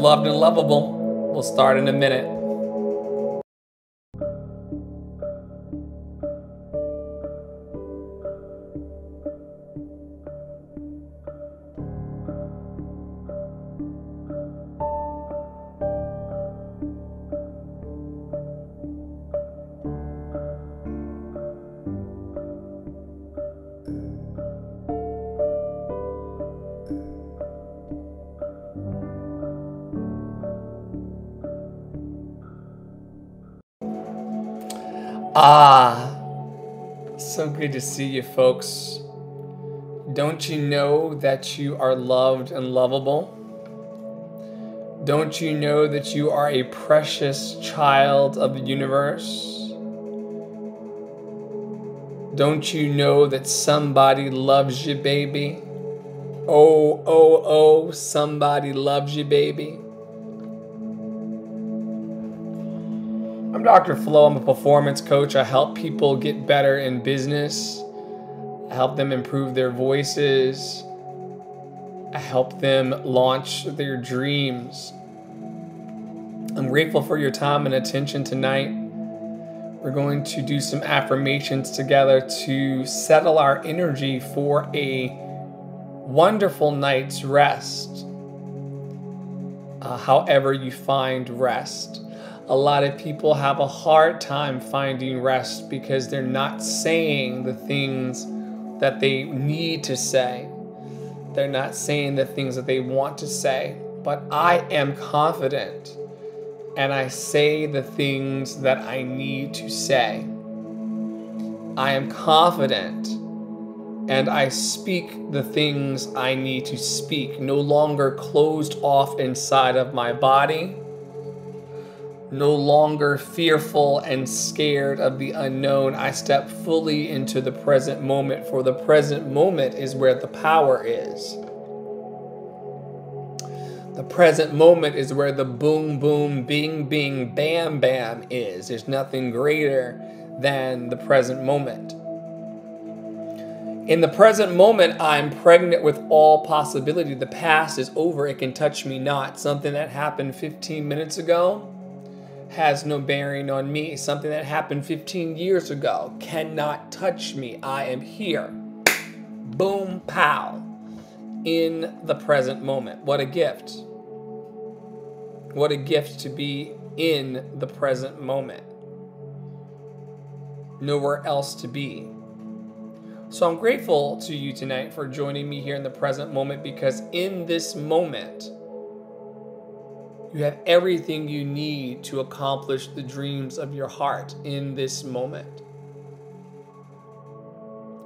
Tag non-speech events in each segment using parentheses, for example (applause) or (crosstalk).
Loved and lovable. We'll start in a minute. Ah, so good to see you, folks. Don't you know that you are loved and lovable? Don't you know that you are a precious child of the universe? Don't you know that somebody loves you, baby? Oh, oh, oh, somebody loves you, baby. I'm Dr. Flow. I'm a performance coach. I help people get better in business. I help them improve their voices. I help them launch their dreams. I'm grateful for your time and attention tonight. We're going to do some affirmations together to settle our energy for a wonderful night's rest. Uh, however, you find rest a lot of people have a hard time finding rest because they're not saying the things that they need to say. They're not saying the things that they want to say. But I am confident and I say the things that I need to say. I am confident and I speak the things I need to speak, no longer closed off inside of my body no longer fearful and scared of the unknown, I step fully into the present moment, for the present moment is where the power is. The present moment is where the boom, boom, bing, bing, bam, bam is. There's nothing greater than the present moment. In the present moment, I'm pregnant with all possibility. The past is over, it can touch me not. Something that happened 15 minutes ago has no bearing on me. Something that happened 15 years ago cannot touch me. I am here. Boom, pow. In the present moment. What a gift. What a gift to be in the present moment. Nowhere else to be. So I'm grateful to you tonight for joining me here in the present moment because in this moment, you have everything you need to accomplish the dreams of your heart in this moment.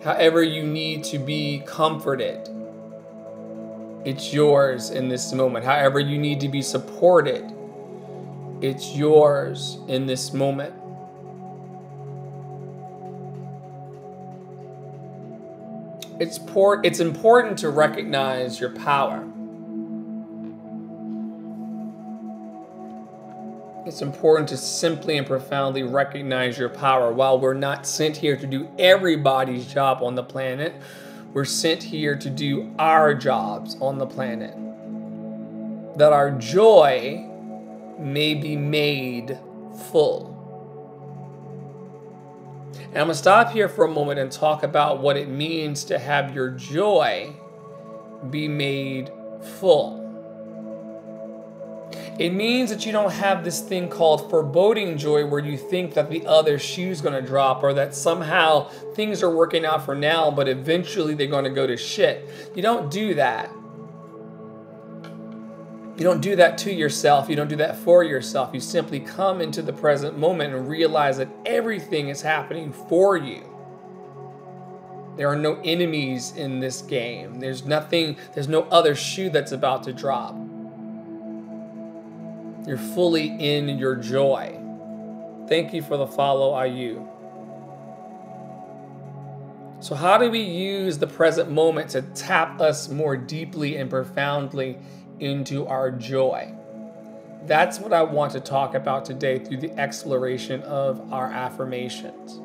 However, you need to be comforted, it's yours in this moment. However, you need to be supported, it's yours in this moment. It's, it's important to recognize your power. It's important to simply and profoundly recognize your power. While we're not sent here to do everybody's job on the planet, we're sent here to do our jobs on the planet. That our joy may be made full. And I'm going to stop here for a moment and talk about what it means to have your joy be made full. It means that you don't have this thing called foreboding joy where you think that the other shoe's to drop or that somehow things are working out for now, but eventually they're to go to shit. You don't do that. You don't do that to yourself. You don't do that for yourself. You simply come into the present moment and realize that everything is happening for you. There are no enemies in this game. There's nothing, there's no other shoe that's about to drop. You're fully in your joy. Thank you for the follow, IU. So, how do we use the present moment to tap us more deeply and profoundly into our joy? That's what I want to talk about today through the exploration of our affirmations.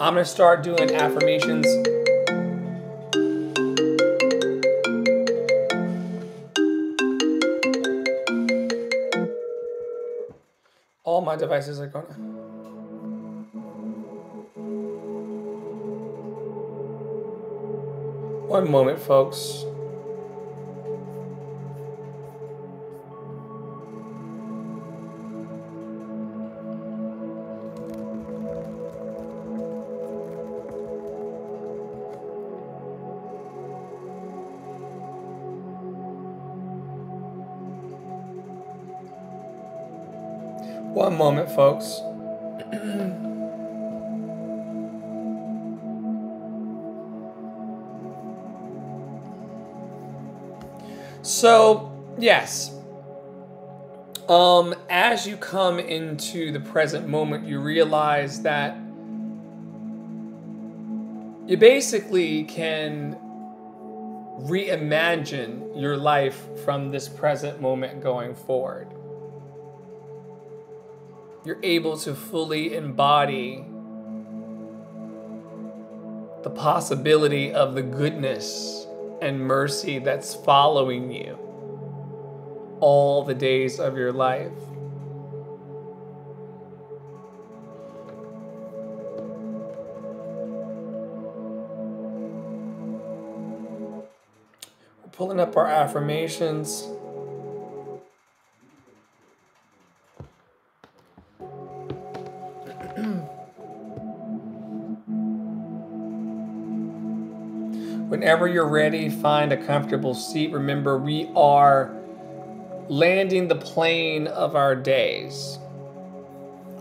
I'm going to start doing affirmations All my devices are gonna. One moment, folks. One moment, folks. (clears throat) so, yes. Um, as you come into the present moment, you realize that you basically can reimagine your life from this present moment going forward you're able to fully embody the possibility of the goodness and mercy that's following you all the days of your life. We're pulling up our affirmations. Whenever you're ready, find a comfortable seat. Remember, we are landing the plane of our days.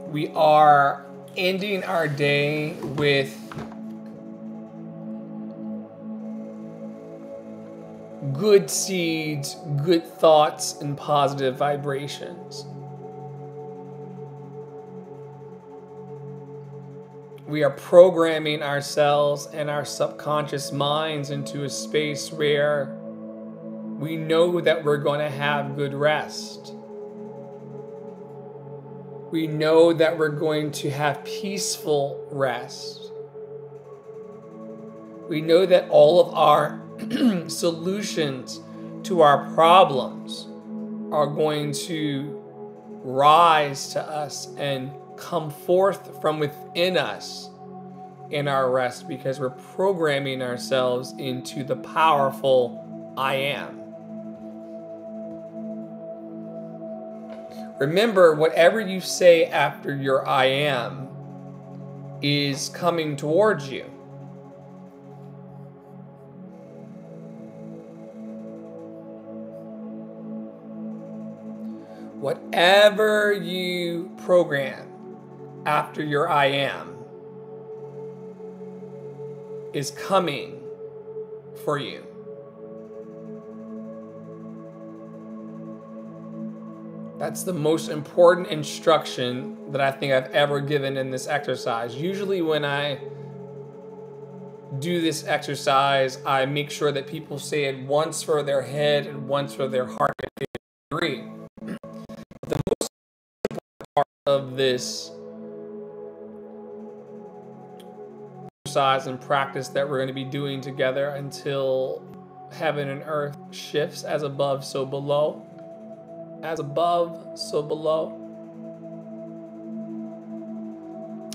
We are ending our day with good seeds, good thoughts, and positive vibrations. We are programming ourselves and our subconscious minds into a space where we know that we're going to have good rest. We know that we're going to have peaceful rest. We know that all of our (clears throat) solutions to our problems are going to rise to us and come forth from within us in our rest because we're programming ourselves into the powerful I am. Remember, whatever you say after your I am is coming towards you. Whatever you program after your I am is coming for you. That's the most important instruction that I think I've ever given in this exercise. Usually, when I do this exercise, I make sure that people say it once for their head and once for their heart. agree. (clears throat) The most important part of this exercise and practice that we're going to be doing together until heaven and earth shifts as above, so below. As above, so below.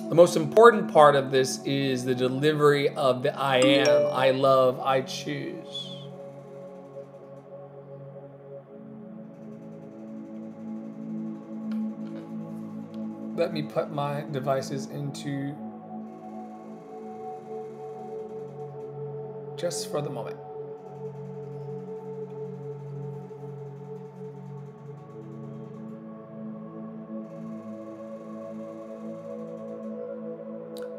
The most important part of this is the delivery of the I am, I love, I choose. Let me put my devices into just for the moment.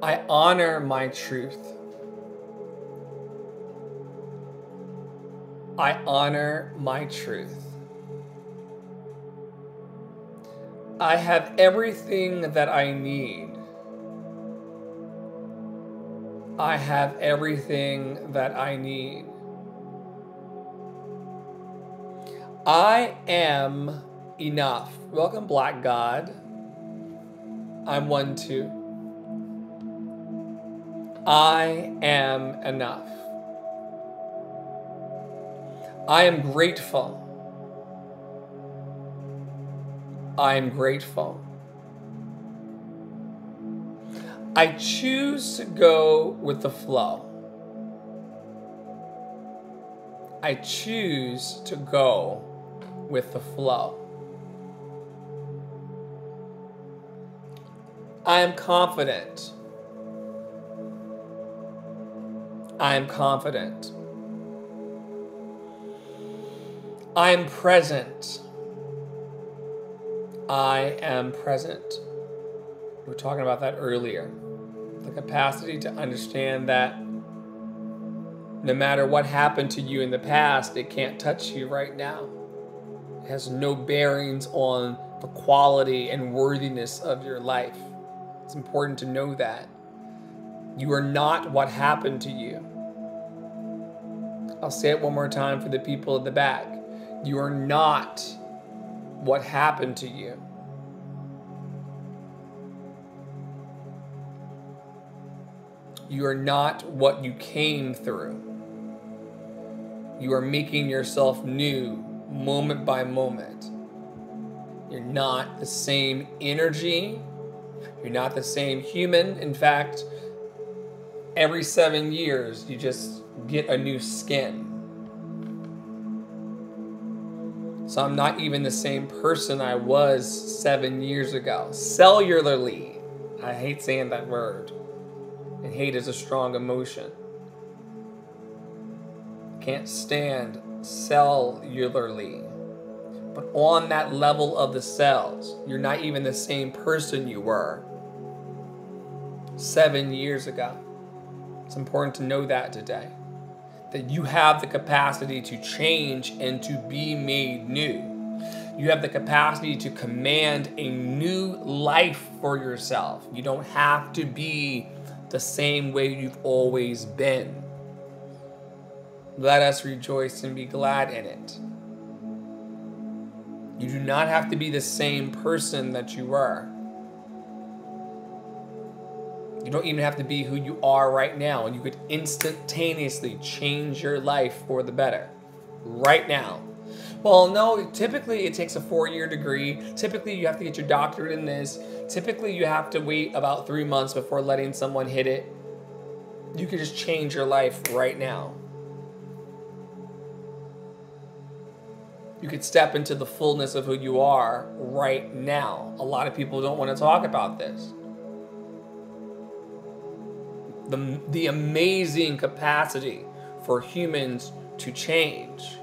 I honor my truth. I honor my truth. I have everything that I need. I have everything that I need. I am enough. Welcome, Black God. I'm one too. I am enough. I am grateful. I am grateful. I choose to go with the flow. I choose to go with the flow. I am confident. I am confident. I am present. I am present. We were talking about that earlier. The capacity to understand that no matter what happened to you in the past, it can't touch you right now. It has no bearings on the quality and worthiness of your life. It's important to know that. You are not what happened to you. I'll say it one more time for the people at the back. You are not what happened to you. You are not what you came through. You are making yourself new moment by moment. You're not the same energy you're not the same human. In fact, every seven years, you just get a new skin. So I'm not even the same person I was seven years ago. Cellularly, I hate saying that word. And hate is a strong emotion. Can't stand cellularly. But on that level of the cells, you're not even the same person you were seven years ago. It's important to know that today. That you have the capacity to change and to be made new. You have the capacity to command a new life for yourself. You don't have to be the same way you've always been. Let us rejoice and be glad in it. You do not have to be the same person that you were. You don't even have to be who you are right now, and you could instantaneously change your life for the better right now. Well, no, typically it takes a four year degree. Typically, you have to get your doctorate in this. Typically, you have to wait about three months before letting someone hit it. You could just change your life right now. you could step into the fullness of who you are right now. A lot of people don't want to talk about this. The, the amazing capacity for humans to change.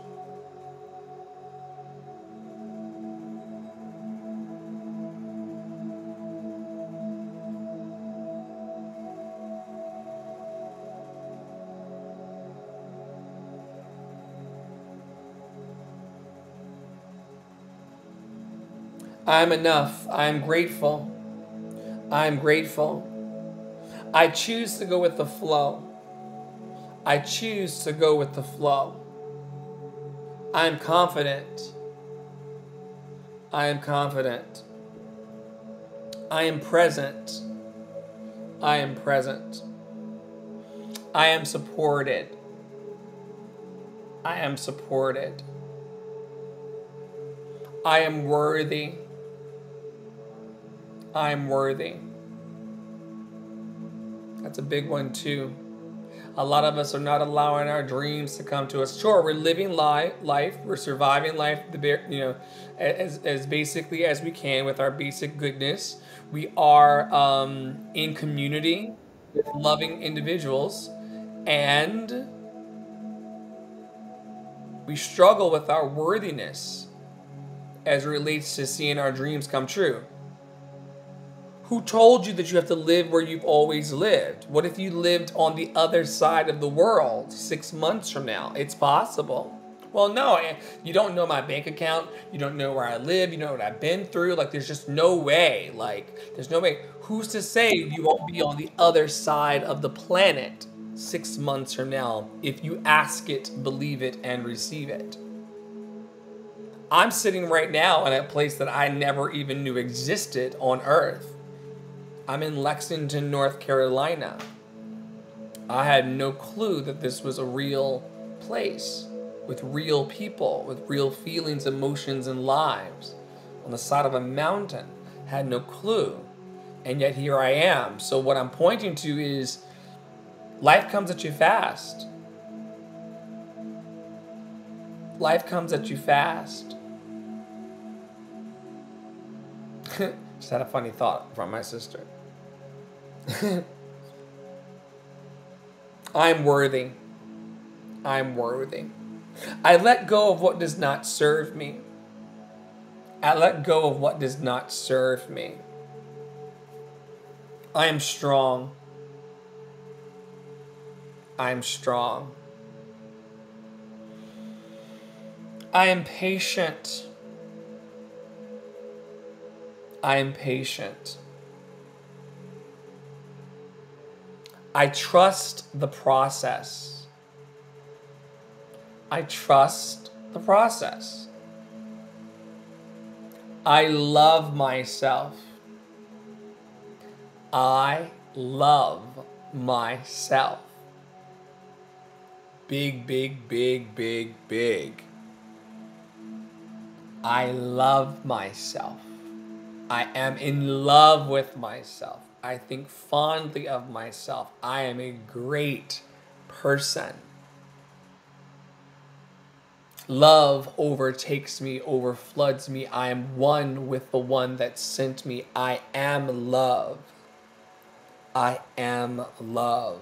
I'm enough. I'm grateful. I'm grateful. I choose to go with the flow. I choose to go with the flow. I'm confident. I am confident. I am present. I am present. I am supported. I am supported. I am worthy. I'm worthy. That's a big one too. A lot of us are not allowing our dreams to come to us. Sure, we're living life, life, we're surviving life, the you know, as, as basically as we can with our basic goodness. We are um, in community with loving individuals, and we struggle with our worthiness as it relates to seeing our dreams come true. Who told you that you have to live where you've always lived? What if you lived on the other side of the world six months from now? It's possible. Well, no, eh, you don't know my bank account. You don't know where I live. You know what I've been through. Like, there's just no way. Like, there's no way. Who's to say you won't be on the other side of the planet six months from now if you ask it, believe it, and receive it? I'm sitting right now in a place that I never even knew existed on Earth. I'm in Lexington, North Carolina. I had no clue that this was a real place with real people, with real feelings, emotions, and lives on the side of a mountain. Had no clue And yet here I am. So what I'm pointing to is life comes at you fast. Life comes at you fast. (laughs) Just had a funny thought from my sister. I'm worthy. I'm worthy. I let go of what does not serve me. I let go of what does not serve me. I am strong. I am strong. I am patient. I am patient. I trust the process. I trust the process. I love myself. I love myself. Big, big, big, big, big. I love myself. I am in love with myself. I think fondly of myself. I am a great person. Love overtakes me, overfloods me. I am one with the one that sent me. I am love. I am love.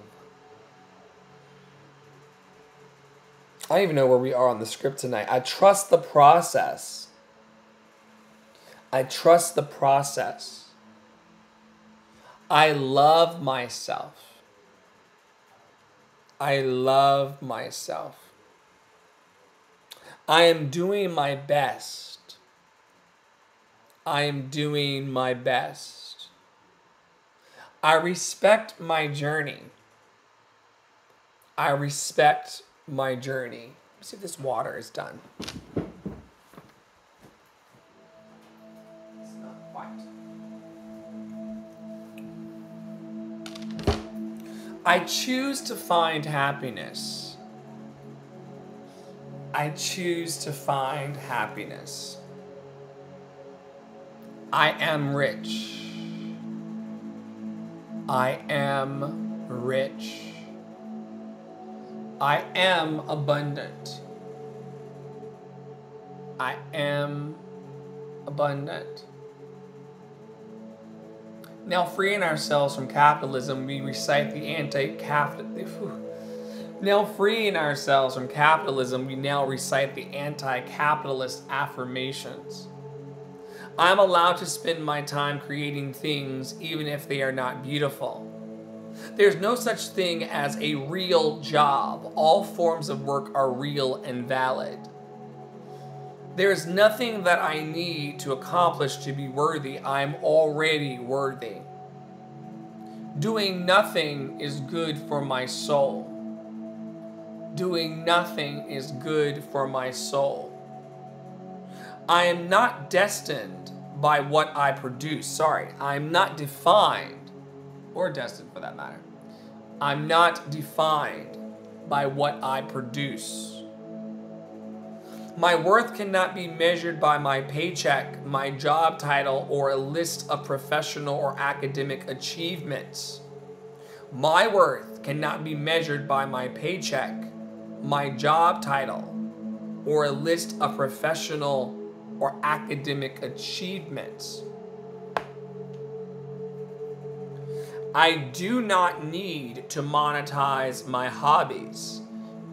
I don't even know where we are on the script tonight. I trust the process. I trust the process. I love myself. I love myself. I am doing my best. I am doing my best. I respect my journey. I respect my journey. Let's see if this water is done. I choose to find happiness. I choose to find happiness. I am rich. I am rich. I am abundant. I am abundant. Now, freeing ourselves from capitalism, we recite the anti capitalist now freeing ourselves from capitalism, we now recite the anti capitalist affirmations. I'm allowed to spend my time creating things even if they are not beautiful. There's no such thing as a real job. All forms of work are real and valid. There is nothing that I need to accomplish to be worthy. I'm already worthy. Doing nothing is good for my soul doing nothing is good for my soul. I am not destined by what I produce. Sorry, I'm not defined, or destined for that matter. I'm not defined by what I produce. My worth cannot be measured by my paycheck, my job title, or a list of professional or academic achievements. My worth cannot be measured by my paycheck, my job title or a list of professional or academic achievements. I do not need to monetize my hobbies.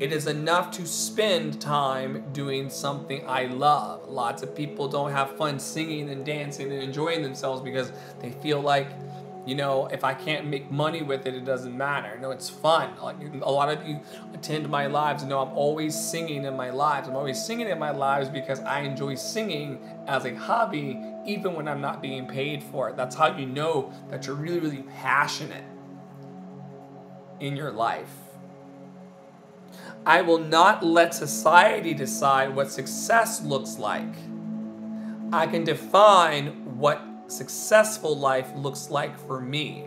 It is enough to spend time doing something I love. Lots of people don't have fun singing and dancing and enjoying themselves because they feel like you know, if I can't make money with it, it doesn't matter. No, it's fun. Like a lot of you attend my lives and know I'm always singing in my lives. I'm always singing in my lives because I enjoy singing as a hobby, even when I'm not being paid for it. That's how you know that you're really, really passionate in your life. I will not let society decide what success looks like. I can define what successful life looks like for me.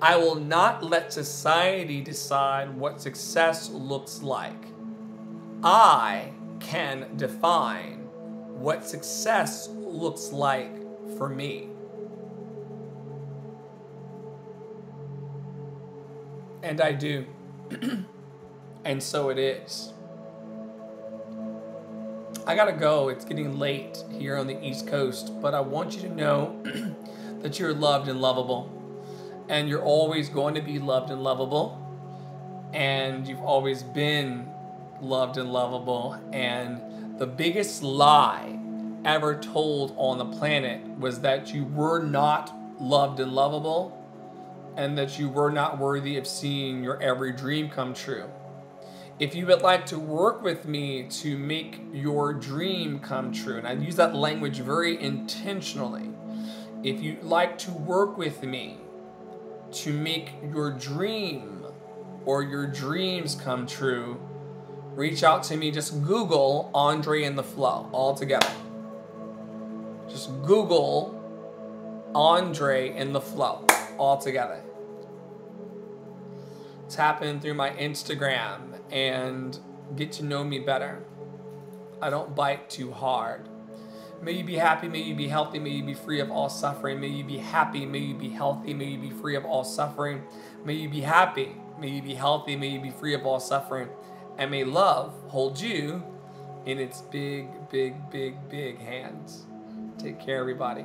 I will not let society decide what success looks like. I can define what success looks like for me. And I do. (clears throat) and so it is. I gotta go. It's getting late here on the East Coast, but I want you to know (clears throat) that you're loved and lovable. And you're always going to be loved and lovable. And you've always been loved and lovable. And the biggest lie ever told on the planet was that you were not loved and lovable and that you were not worthy of seeing your every dream come true. If you would like to work with me to make your dream come true, and I use that language very intentionally, if you'd like to work with me to make your dream or your dreams come true, reach out to me. Just Google Andre and the Flow all together. Just Google Andre and the Flow all together. Tap in through my Instagram and get to know me better. I don't bite too hard. May you be happy, may you be healthy, may you be free of all suffering. May you be happy, may you be healthy, may you be free of all suffering. May you be happy, may you be healthy, may you be free of all suffering. And may love hold you in its big, big, big, big hands. Take care, everybody.